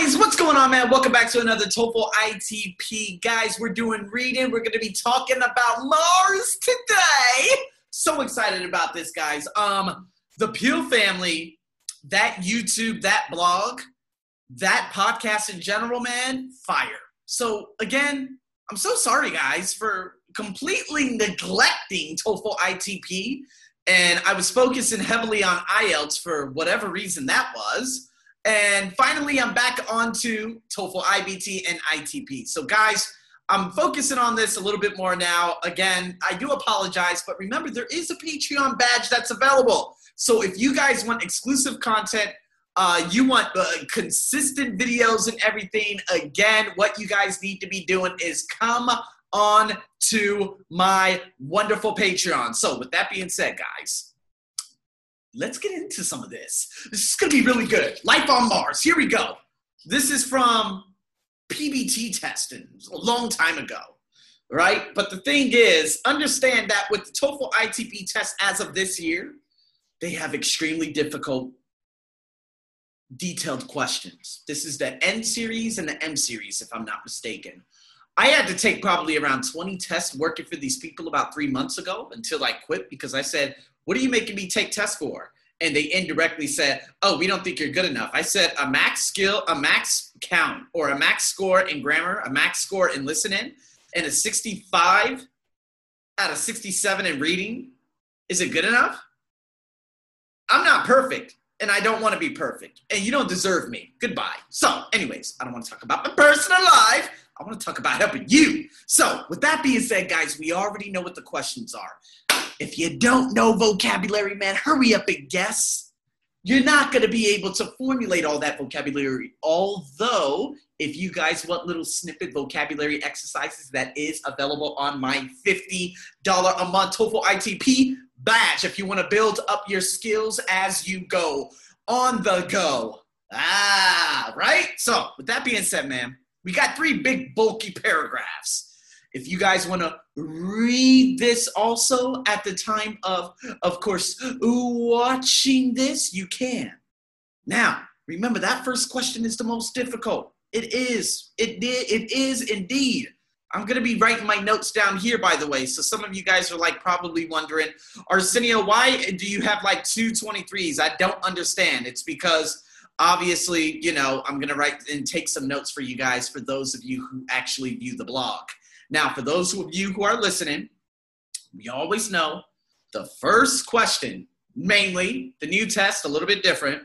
guys, what's going on, man? Welcome back to another TOEFL ITP. Guys, we're doing reading. We're going to be talking about Mars today. So excited about this, guys. Um, the Peel family, that YouTube, that blog, that podcast in general, man, fire. So again, I'm so sorry, guys, for completely neglecting TOEFL ITP. And I was focusing heavily on IELTS for whatever reason that was. And finally, I'm back onto TOEFL IBT and ITP. So, guys, I'm focusing on this a little bit more now. Again, I do apologize, but remember, there is a Patreon badge that's available. So, if you guys want exclusive content, uh, you want uh, consistent videos and everything, again, what you guys need to be doing is come on to my wonderful Patreon. So, with that being said, guys, let's get into some of this. This is going to be really good. Life on Mars. Here we go. This is from PBT testing a long time ago, right? But the thing is, understand that with the TOEFL ITP test as of this year, they have extremely difficult, detailed questions. This is the N series and the M series, if I'm not mistaken. I had to take probably around 20 tests working for these people about three months ago until I quit because I said, what are you making me take tests for? And they indirectly said, Oh, we don't think you're good enough. I said, A max skill, a max count, or a max score in grammar, a max score in listening, and a 65 out of 67 in reading. Is it good enough? I'm not perfect, and I don't want to be perfect, and you don't deserve me. Goodbye. So, anyways, I don't want to talk about my personal life. I want to talk about helping you. So, with that being said, guys, we already know what the questions are. If you don't know vocabulary, man, hurry up and guess. You're not going to be able to formulate all that vocabulary. Although, if you guys want little snippet vocabulary exercises, that is available on my $50 a month TOEFL ITP badge if you want to build up your skills as you go on the go. Ah, right? So, with that being said, man, we got three big bulky paragraphs. If you guys want to read this also at the time of, of course, watching this, you can. Now, remember that first question is the most difficult. It is. It did. It is indeed. I'm going to be writing my notes down here, by the way. So some of you guys are like probably wondering, Arsenio, why do you have like two 23s? I don't understand. It's because obviously, you know, I'm going to write and take some notes for you guys for those of you who actually view the blog. Now, for those of you who are listening, we always know the first question, mainly the new test, a little bit different,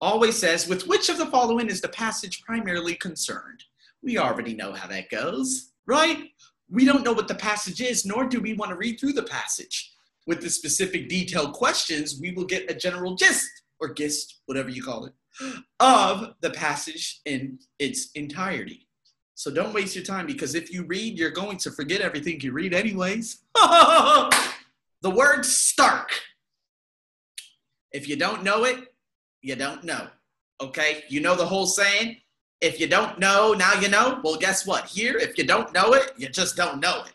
always says, with which of the following is the passage primarily concerned? We already know how that goes, right? We don't know what the passage is, nor do we want to read through the passage. With the specific detailed questions, we will get a general gist or gist, whatever you call it, of the passage in its entirety. So don't waste your time because if you read, you're going to forget everything you read, anyways. the word stark. If you don't know it, you don't know. Okay? You know the whole saying? If you don't know, now you know. Well, guess what? Here, if you don't know it, you just don't know it.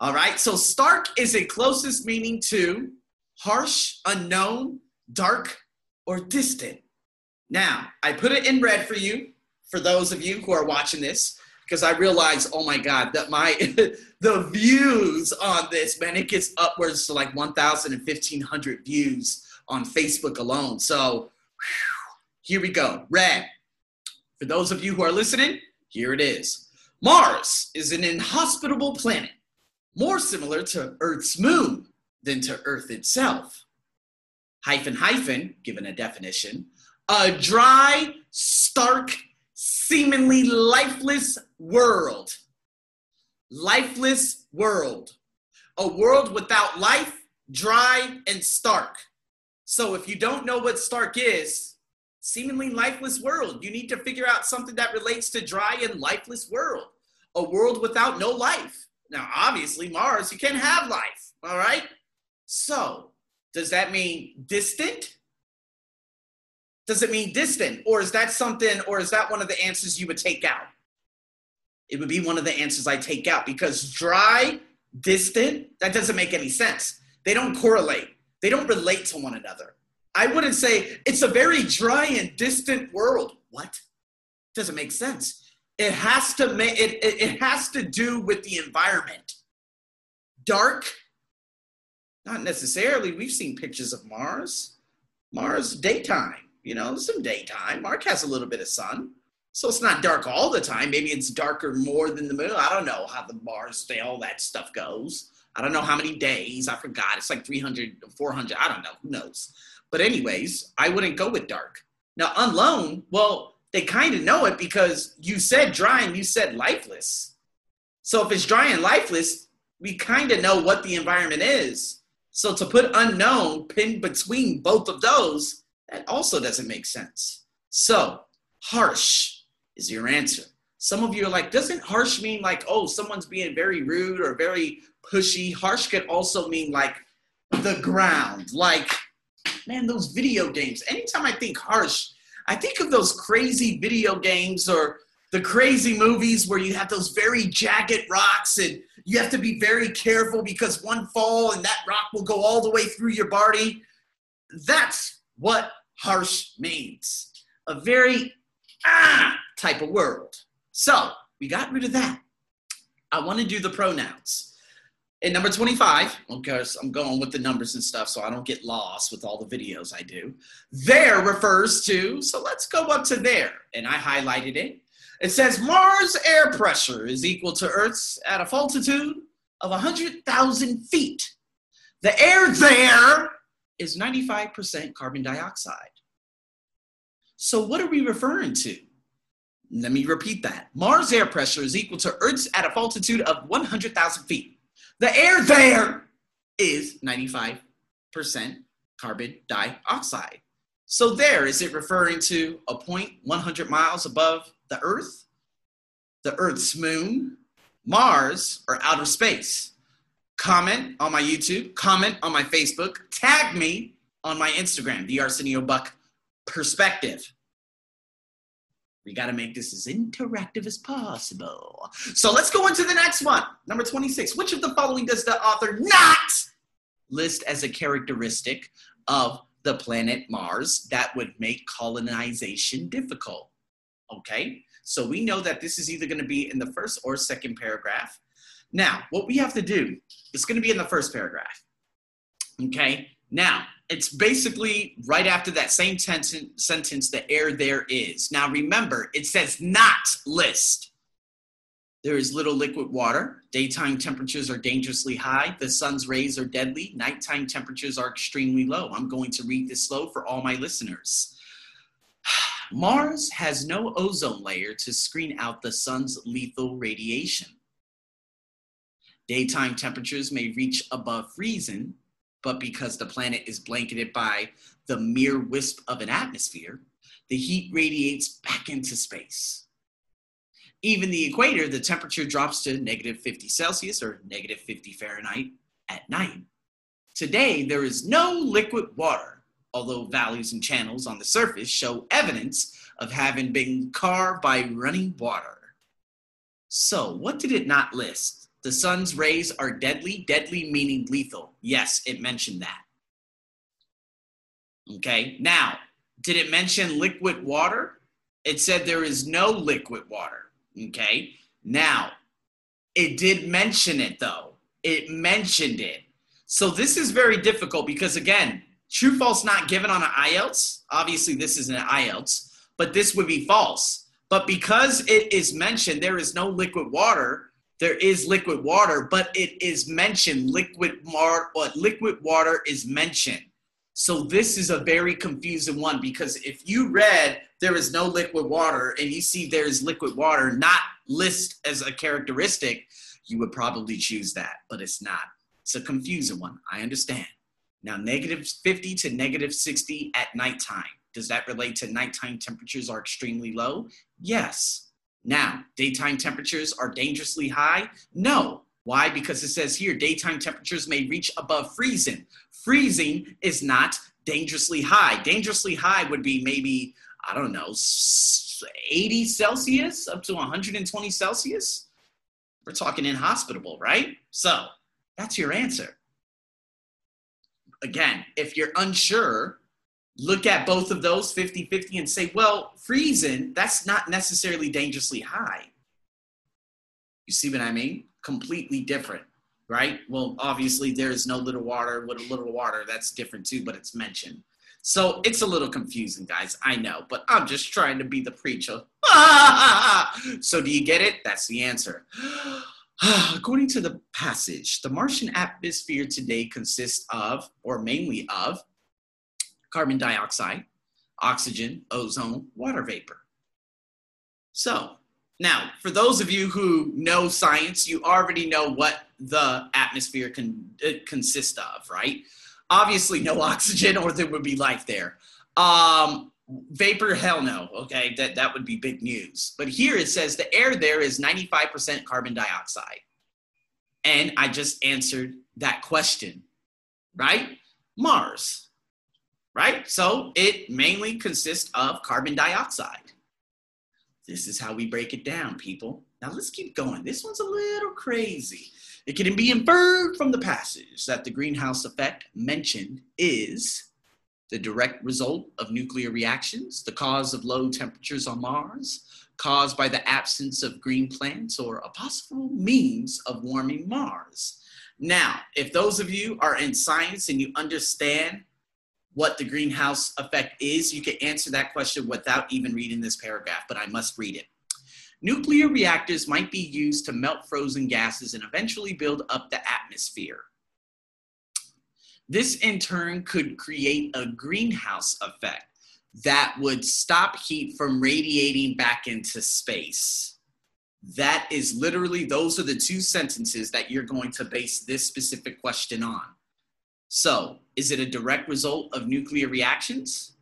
All right? So stark is a closest meaning to harsh, unknown, dark, or distant. Now, I put it in red for you, for those of you who are watching this because I realized, oh my God, that my the views on this, man, it gets upwards to like 1,000 and 1,500 views on Facebook alone. So here we go. Red. For those of you who are listening, here it is. Mars is an inhospitable planet, more similar to Earth's moon than to Earth itself. Hyphen, hyphen, given a definition, a dry, stark, seemingly lifeless world. Lifeless world. A world without life, dry and stark. So if you don't know what stark is, seemingly lifeless world, you need to figure out something that relates to dry and lifeless world. A world without no life. Now, obviously, Mars, you can't have life, all right? So, does that mean distant? Does it mean distant? Or is that something, or is that one of the answers you would take out? It would be one of the answers I take out because dry, distant, that doesn't make any sense. They don't correlate, they don't relate to one another. I wouldn't say it's a very dry and distant world. What? Doesn't make sense. It has to make it, it, it has to do with the environment. Dark, not necessarily. We've seen pictures of Mars. Mars daytime, you know, some daytime. Mars has a little bit of sun. So it's not dark all the time. Maybe it's darker more than the moon. I don't know how the Mars, all that stuff goes. I don't know how many days. I forgot. It's like 300, 400. I don't know. Who knows? But, anyways, I wouldn't go with dark. Now, unknown, well, they kind of know it because you said dry and you said lifeless. So if it's dry and lifeless, we kind of know what the environment is. So to put unknown pinned between both of those, that also doesn't make sense. So harsh is your answer. Some of you are like, doesn't harsh mean like, oh, someone's being very rude or very pushy? Harsh could also mean like the ground, like, man, those video games. Anytime I think harsh, I think of those crazy video games or the crazy movies where you have those very jagged rocks and you have to be very careful because one fall and that rock will go all the way through your body. That's what harsh means. A very ah type of world. So we got rid of that. I want to do the pronouns. And number 25, because I'm going with the numbers and stuff so I don't get lost with all the videos I do. There refers to, so let's go up to there. And I highlighted it. It says Mars air pressure is equal to Earth's at a altitude of 100,000 feet. The air there is 95% carbon dioxide. So, what are we referring to? Let me repeat that. Mars air pressure is equal to Earth's at a altitude of 100,000 feet. The air there is 95% carbon dioxide. So, there, is it referring to a point 100 miles above the Earth, the Earth's moon, Mars, or outer space? Comment on my YouTube, comment on my Facebook, tag me on my Instagram, the Arsenio Buck Perspective. We got to make this as interactive as possible. So let's go into the next one. Number 26. Which of the following does the author not list as a characteristic of the planet Mars that would make colonization difficult? Okay, so we know that this is either going to be in the first or second paragraph. Now, what we have to do is going to be in the first paragraph. Okay, now it's basically right after that same sentence, the air there is. Now remember, it says not list. There is little liquid water. Daytime temperatures are dangerously high. The sun's rays are deadly. Nighttime temperatures are extremely low. I'm going to read this slow for all my listeners. Mars has no ozone layer to screen out the sun's lethal radiation. Daytime temperatures may reach above freezing, but because the planet is blanketed by the mere wisp of an atmosphere, the heat radiates back into space. Even the equator, the temperature drops to negative 50 Celsius or negative 50 Fahrenheit at night. Today, there is no liquid water, although valleys and channels on the surface show evidence of having been carved by running water. So, what did it not list? The sun's rays are deadly, deadly meaning lethal. Yes, it mentioned that. Okay, now, did it mention liquid water? It said there is no liquid water. Okay, now, it did mention it though. It mentioned it. So this is very difficult because, again, true false not given on an IELTS. Obviously, this is an IELTS, but this would be false. But because it is mentioned there is no liquid water, there is liquid water, but it is mentioned liquid mar what liquid water is mentioned. So this is a very confusing one because if you read there is no liquid water and you see there's liquid water not list as a characteristic, you would probably choose that, but it's not. It's a confusing one. I understand. Now, negative 50 to negative 60 at nighttime. Does that relate to nighttime temperatures are extremely low? Yes. Now, daytime temperatures are dangerously high? No. Why? Because it says here daytime temperatures may reach above freezing. Freezing is not dangerously high. Dangerously high would be maybe, I don't know, 80 Celsius up to 120 Celsius. We're talking inhospitable, right? So that's your answer. Again, if you're unsure, look at both of those 50 50 and say, well, freezing, that's not necessarily dangerously high. You see what I mean? Completely different, right? Well, obviously, there's no little water. With a little water, that's different too, but it's mentioned. So it's a little confusing, guys. I know, but I'm just trying to be the preacher. so do you get it? That's the answer. According to the passage, the Martian atmosphere today consists of, or mainly of, carbon dioxide, oxygen, ozone, water vapor. So, now, for those of you who know science, you already know what the atmosphere can uh, consist of, right? Obviously, no oxygen, or there would be life there. Um, vapor, hell no. Okay, that that would be big news. But here it says the air there is 95% carbon dioxide, and I just answered that question, right? Mars right? So it mainly consists of carbon dioxide. This is how we break it down, people. Now let's keep going. This one's a little crazy. It can be inferred from the passage that the greenhouse effect mentioned is the direct result of nuclear reactions, the cause of low temperatures on Mars, caused by the absence of green plants, or a possible means of warming Mars. Now, if those of you are in science and you understand what the greenhouse effect is, you can answer that question without even reading this paragraph, but I must read it. Nuclear reactors might be used to melt frozen gases and eventually build up the atmosphere. This in turn could create a greenhouse effect that would stop heat from radiating back into space. That is literally, those are the two sentences that you're going to base this specific question on. So, is it a direct result of nuclear reactions?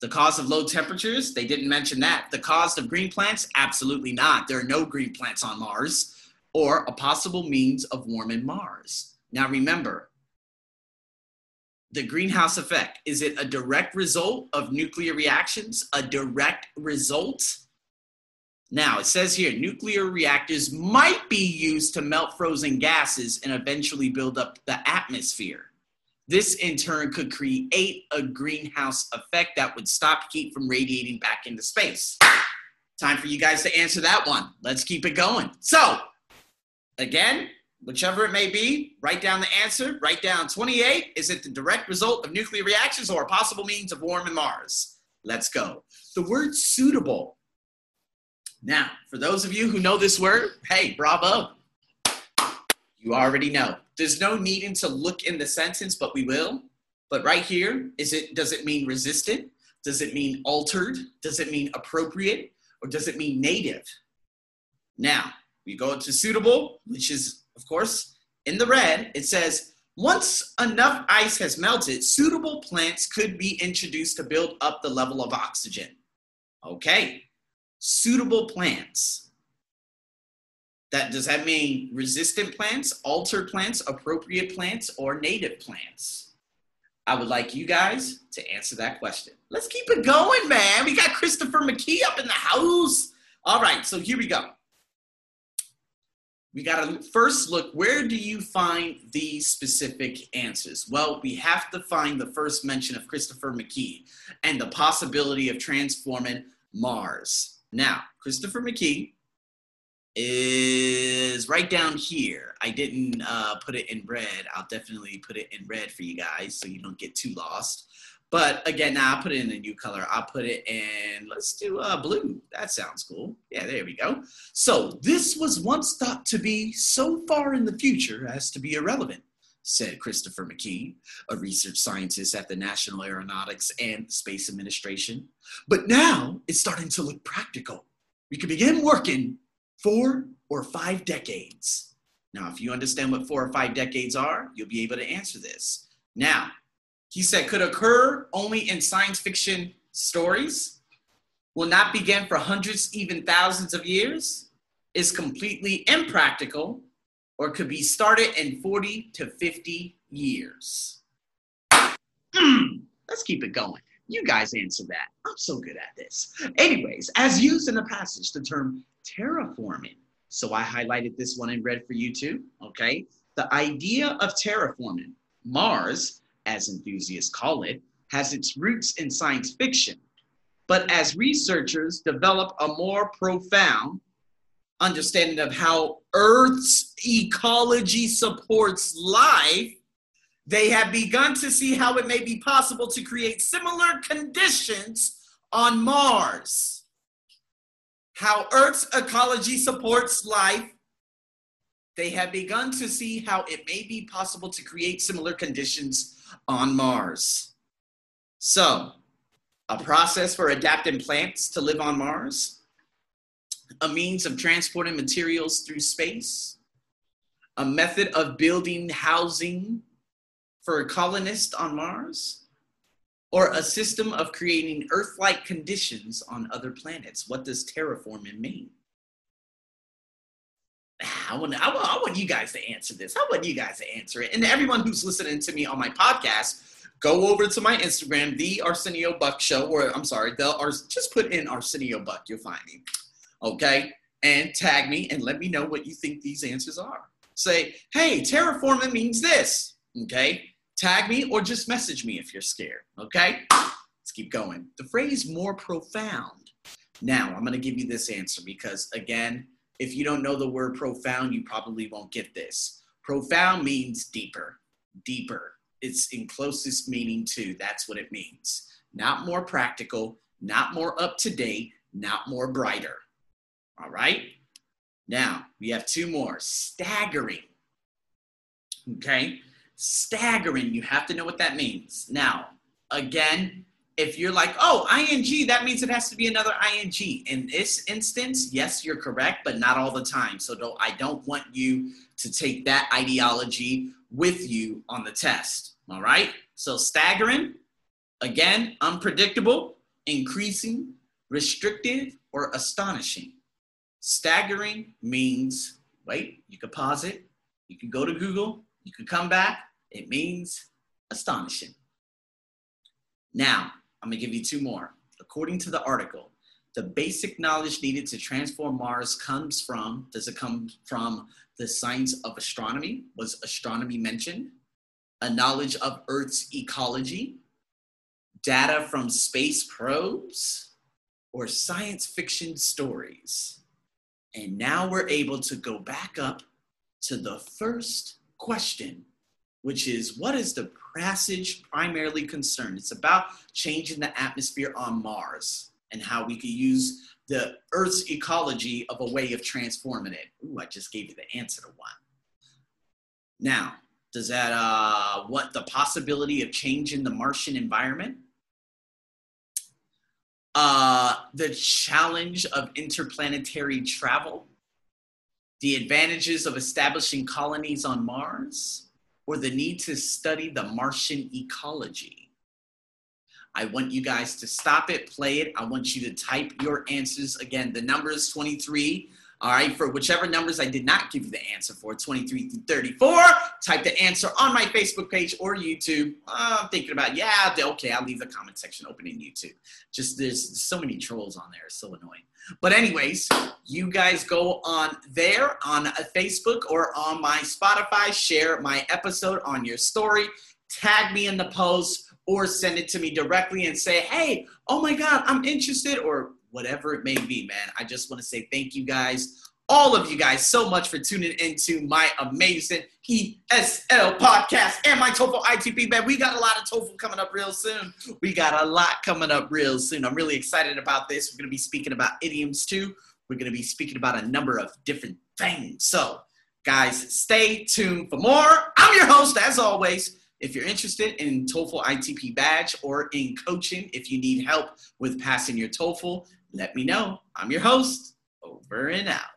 The cause of low temperatures? They didn't mention that. The cause of green plants? Absolutely not. There are no green plants on Mars. Or a possible means of warming Mars. Now, remember, the greenhouse effect is it a direct result of nuclear reactions? A direct result? Now, it says here nuclear reactors might be used to melt frozen gases and eventually build up the atmosphere. This in turn could create a greenhouse effect that would stop heat from radiating back into space. Time for you guys to answer that one. Let's keep it going. So, again, whichever it may be, write down the answer. Write down 28. Is it the direct result of nuclear reactions or a possible means of warming Mars? Let's go. The word suitable now, for those of you who know this word, hey, bravo. You already know. There's no needing to look in the sentence, but we will. But right here, is it does it mean resistant? Does it mean altered? Does it mean appropriate? Or does it mean native? Now, we go to suitable, which is, of course, in the red. It says, once enough ice has melted, suitable plants could be introduced to build up the level of oxygen. Okay, suitable plants. That does that mean resistant plants, altered plants, appropriate plants, or native plants? I would like you guys to answer that question. Let's keep it going, man. We got Christopher McKee up in the house. All right, so here we go. We got to first look where do you find these specific answers? Well, we have to find the first mention of Christopher McKee and the possibility of transforming Mars. Now, Christopher McKee is right down here. I didn't uh, put it in red. I'll definitely put it in red for you guys so you don't get too lost. But again, now I'll put it in a new color. I'll put it in, let's do uh, blue. That sounds cool. Yeah, there we go. So this was once thought to be so far in the future as to be irrelevant, said Christopher McKee, a research scientist at the National Aeronautics and Space Administration. But now it's starting to look practical. We can begin working four or five decades. Now, if you understand what four or five decades are, you'll be able to answer this. Now, he said could occur only in science fiction stories, will not begin for hundreds, even thousands of years, is completely impractical, or could be started in 40 to 50 years. Hmm, let's keep it going. You guys answer that. I'm so good at this. Anyways, as used in the passage, the term terraforming. So I highlighted this one in red for you too. Okay. The idea of terraforming Mars, as enthusiasts call it, has its roots in science fiction. But as researchers develop a more profound understanding of how Earth's ecology supports life, they have begun to see how it may be possible to create similar conditions on Mars. How Earth's ecology supports life, they have begun to see how it may be possible to create similar conditions on Mars. So, a process for adapting plants to live on Mars, a means of transporting materials through space, a method of building housing for a colonist on Mars, or a system of creating Earth like conditions on other planets. What does terraforming mean? I want, I, want, I want you guys to answer this. I want you guys to answer it. And everyone who's listening to me on my podcast, go over to my Instagram, the Arsenio Buck Show, or I'm sorry, the Ars, just put in Arsenio Buck, you'll find me. Okay, and tag me and let me know what you think these answers are. Say, hey, terraforming means this. Okay, tag me or just message me if you're scared. Okay, let's keep going. The phrase more profound. Now, I'm to give you this answer because, again, if you don't know the word profound, you probably won't get this. Profound means deeper, deeper it's in closest meaning to. That's what it means. Not more practical, not more up to date, not more brighter. All right? Now, we have two more staggering. Okay? Staggering, you have to know what that means. Now, again, if you're like, oh, ing, that means it has to be another ing. In this instance, yes, you're correct, but not all the time. So don't, I don't want you to take that ideology with you on the test. All right. So staggering, again, unpredictable, increasing, restrictive, or astonishing. Staggering means, wait, you could pause it, you can go to Google, you can come back. It means astonishing. Now, I'm gonna give you two more. According to the article, the basic knowledge needed to transform Mars comes from, does it come from the science of astronomy? Was astronomy mentioned? A knowledge of Earth's ecology? Data from space probes? Or science fiction stories? And now we're able to go back up to the first question, which is what is the passage primarily concerned? It's about changing the atmosphere on Mars and how we could use the Earth's ecology of a way of transforming it. Ooh, I just gave you the answer to one. Now, does that uh, what the possibility of changing the Martian environment? Uh, the challenge of interplanetary travel, the advantages of establishing colonies on Mars, or the need to study the Martian ecology. I want you guys to stop it, play it. I want you to type your answers. Again, the number is 23. All right, for whichever numbers I did not give you the answer for, 23 through 34, type the answer on my Facebook page or YouTube. Uh, I'm thinking about, yeah, okay, I'll leave the comment section open in YouTube. Just there's so many trolls on there, it's so annoying. But, anyways, you guys go on there on Facebook or on my Spotify, share my episode on your story, tag me in the post or send it to me directly and say, hey, oh my God, I'm interested, or whatever it may be, man. I just want to say thank you guys, all of you guys, so much for tuning into my amazing ESL podcast and my TOEFL ITP, man. We got a lot of TOEFL coming up real soon. We got a lot coming up real soon. I'm really excited about this. We're going to be speaking about idioms too. We're going to be speaking about a number of different things. So, guys, stay tuned for more. I'm your host, as always. If you're interested in TOEFL ITP badge or in coaching, if you need help with passing your TOEFL, let me know. I'm your host. Over and out.